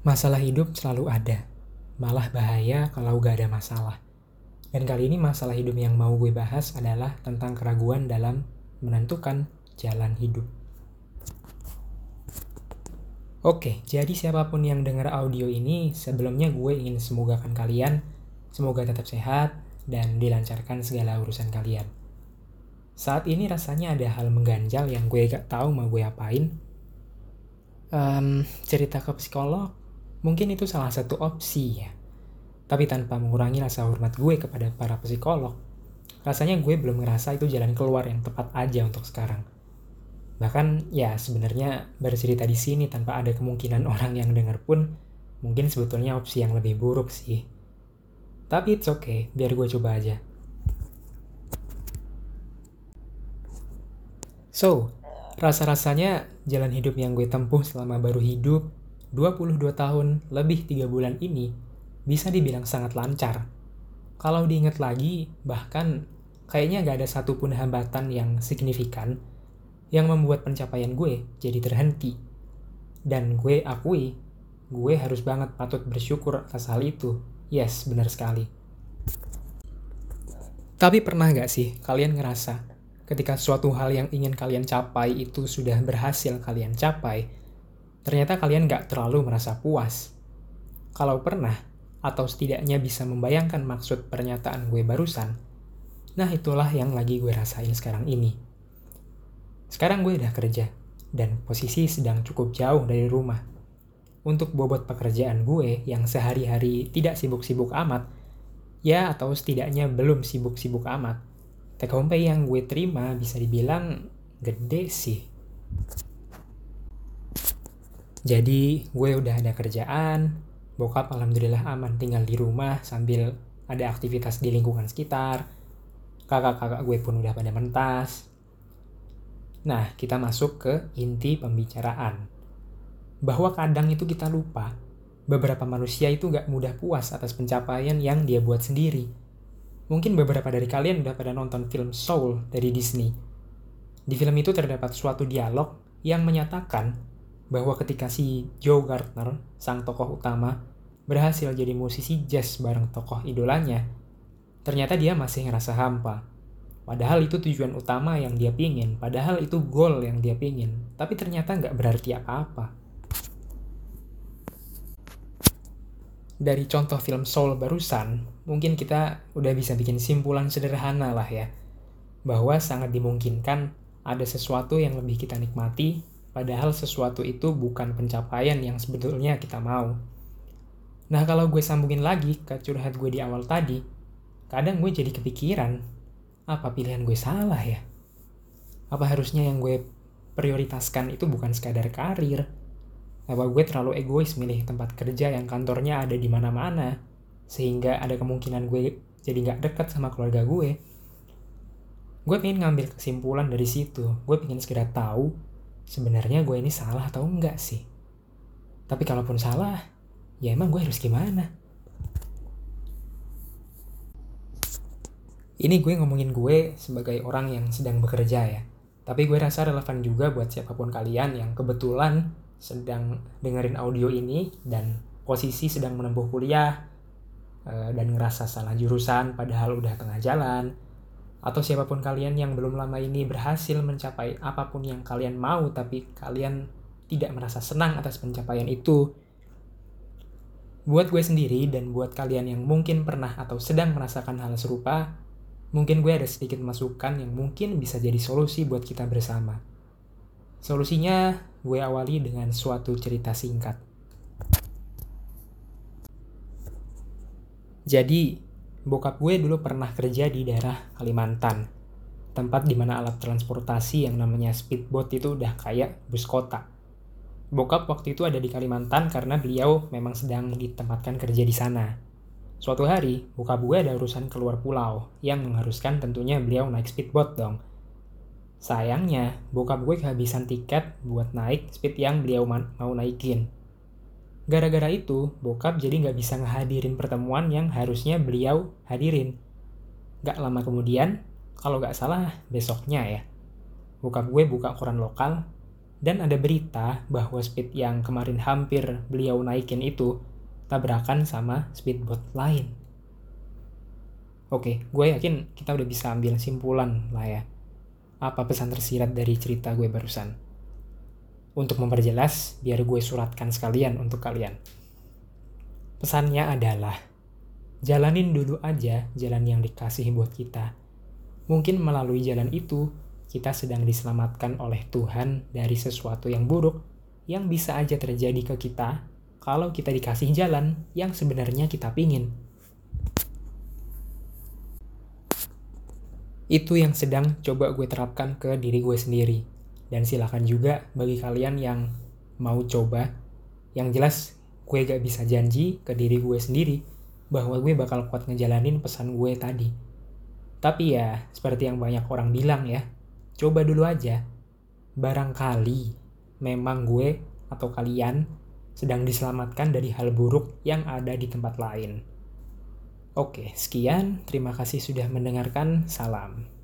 Masalah hidup selalu ada, malah bahaya kalau gak ada masalah. Dan kali ini masalah hidup yang mau gue bahas adalah tentang keraguan dalam menentukan jalan hidup. Oke, jadi siapa pun yang dengar audio ini, sebelumnya gue ingin semogakan kalian, semoga tetap sehat dan dilancarkan segala urusan kalian. Saat ini rasanya ada hal mengganjal yang gue gak tahu mau gue apain. Um, cerita ke psikolog, Mungkin itu salah satu opsi ya. Tapi tanpa mengurangi rasa hormat gue kepada para psikolog, rasanya gue belum ngerasa itu jalan keluar yang tepat aja untuk sekarang. Bahkan ya sebenarnya bercerita di sini tanpa ada kemungkinan orang yang dengar pun mungkin sebetulnya opsi yang lebih buruk sih. Tapi it's okay, biar gue coba aja. So, rasa-rasanya jalan hidup yang gue tempuh selama baru hidup 22 tahun lebih 3 bulan ini bisa dibilang sangat lancar. Kalau diingat lagi, bahkan kayaknya gak ada satupun hambatan yang signifikan yang membuat pencapaian gue jadi terhenti. Dan gue akui, gue harus banget patut bersyukur atas hal itu. Yes, benar sekali. Tapi pernah gak sih kalian ngerasa ketika suatu hal yang ingin kalian capai itu sudah berhasil kalian capai, ternyata kalian gak terlalu merasa puas. Kalau pernah, atau setidaknya bisa membayangkan maksud pernyataan gue barusan, nah itulah yang lagi gue rasain sekarang ini. Sekarang gue udah kerja, dan posisi sedang cukup jauh dari rumah. Untuk bobot pekerjaan gue yang sehari-hari tidak sibuk-sibuk amat, ya atau setidaknya belum sibuk-sibuk amat, take home pay yang gue terima bisa dibilang gede sih. Jadi gue udah ada kerjaan, bokap alhamdulillah aman tinggal di rumah sambil ada aktivitas di lingkungan sekitar. Kakak-kakak gue pun udah pada mentas. Nah, kita masuk ke inti pembicaraan. Bahwa kadang itu kita lupa, beberapa manusia itu gak mudah puas atas pencapaian yang dia buat sendiri. Mungkin beberapa dari kalian udah pada nonton film Soul dari Disney. Di film itu terdapat suatu dialog yang menyatakan bahwa ketika si Joe Gardner, sang tokoh utama, berhasil jadi musisi jazz bareng tokoh idolanya, ternyata dia masih ngerasa hampa. Padahal itu tujuan utama yang dia pingin, padahal itu goal yang dia pingin, tapi ternyata nggak berarti apa-apa. Dari contoh film Soul barusan, mungkin kita udah bisa bikin simpulan sederhana lah ya, bahwa sangat dimungkinkan ada sesuatu yang lebih kita nikmati Padahal sesuatu itu bukan pencapaian yang sebetulnya kita mau. Nah kalau gue sambungin lagi ke curhat gue di awal tadi, kadang gue jadi kepikiran, apa pilihan gue salah ya? Apa harusnya yang gue prioritaskan itu bukan sekadar karir? Apa gue terlalu egois milih tempat kerja yang kantornya ada di mana-mana, sehingga ada kemungkinan gue jadi gak dekat sama keluarga gue? Gue pengen ngambil kesimpulan dari situ, gue pengen segera tahu sebenarnya gue ini salah atau enggak sih. Tapi kalaupun salah, ya emang gue harus gimana? Ini gue ngomongin gue sebagai orang yang sedang bekerja ya. Tapi gue rasa relevan juga buat siapa pun kalian yang kebetulan sedang dengerin audio ini dan posisi sedang menempuh kuliah eh, dan ngerasa salah jurusan padahal udah tengah jalan atau siapa pun kalian yang belum lama ini berhasil mencapai apa pun yang kalian mau tapi kalian tidak merasa senang atas pencapaian itu. Buat gue sendiri dan buat kalian yang mungkin pernah atau sedang merasakan hal serupa, mungkin gue ada sedikit masukan yang mungkin bisa jadi solusi buat kita bersama. Solusinya gue awali dengan suatu cerita singkat. Jadi, Bokap gue dulu pernah kerja di daerah Kalimantan, tempat di mana alat transportasi yang namanya speedboat itu udah kayak bus kota. Bokap waktu itu ada di Kalimantan karena beliau memang sedang ditempatkan kerja di sana. Suatu hari, bokap gue ada urusan keluar pulau yang mengharuskan tentunya beliau naik speedboat dong. Sayangnya, bokap gue kehabisan tiket buat naik speed yang beliau mau naikin. Gara-gara itu, bokap jadi nggak bisa ngehadirin pertemuan yang harusnya beliau hadirin. Gak lama kemudian, kalau nggak salah besoknya ya, bokap gue buka koran lokal, Dan ada berita bahwa speed yang kemarin hampir beliau naikin itu tabrakan sama speedboat lain. Oke, gue yakin kita udah bisa ambil simpulan lah ya. Apa pesan tersirat dari cerita gue barusan. Untuk memperjelas, biar gue suratkan sekalian untuk kalian. Pesannya adalah, jalanin dulu aja jalan yang dikasih buat kita. Mungkin melalui jalan itu, kita sedang diselamatkan oleh Tuhan dari sesuatu yang buruk yang bisa aja terjadi ke kita kalau kita dikasih jalan yang sebenarnya kita pingin. Itu yang sedang coba gue terapkan ke diri gue sendiri. Dan silakan juga bagi kalian yang mau coba, yang jelas gue gak bisa janji ke diri gue sendiri bahwa gue bakal kuat ngejalanin pesan gue tadi. Tapi ya, seperti yang banyak orang bilang ya, Coba dulu aja. Barangkali memang gue atau kalian sedang diselamatkan dari hal buruk yang ada di tempat lain. Oke, sekian. Terima kasih sudah mendengarkan. Salam.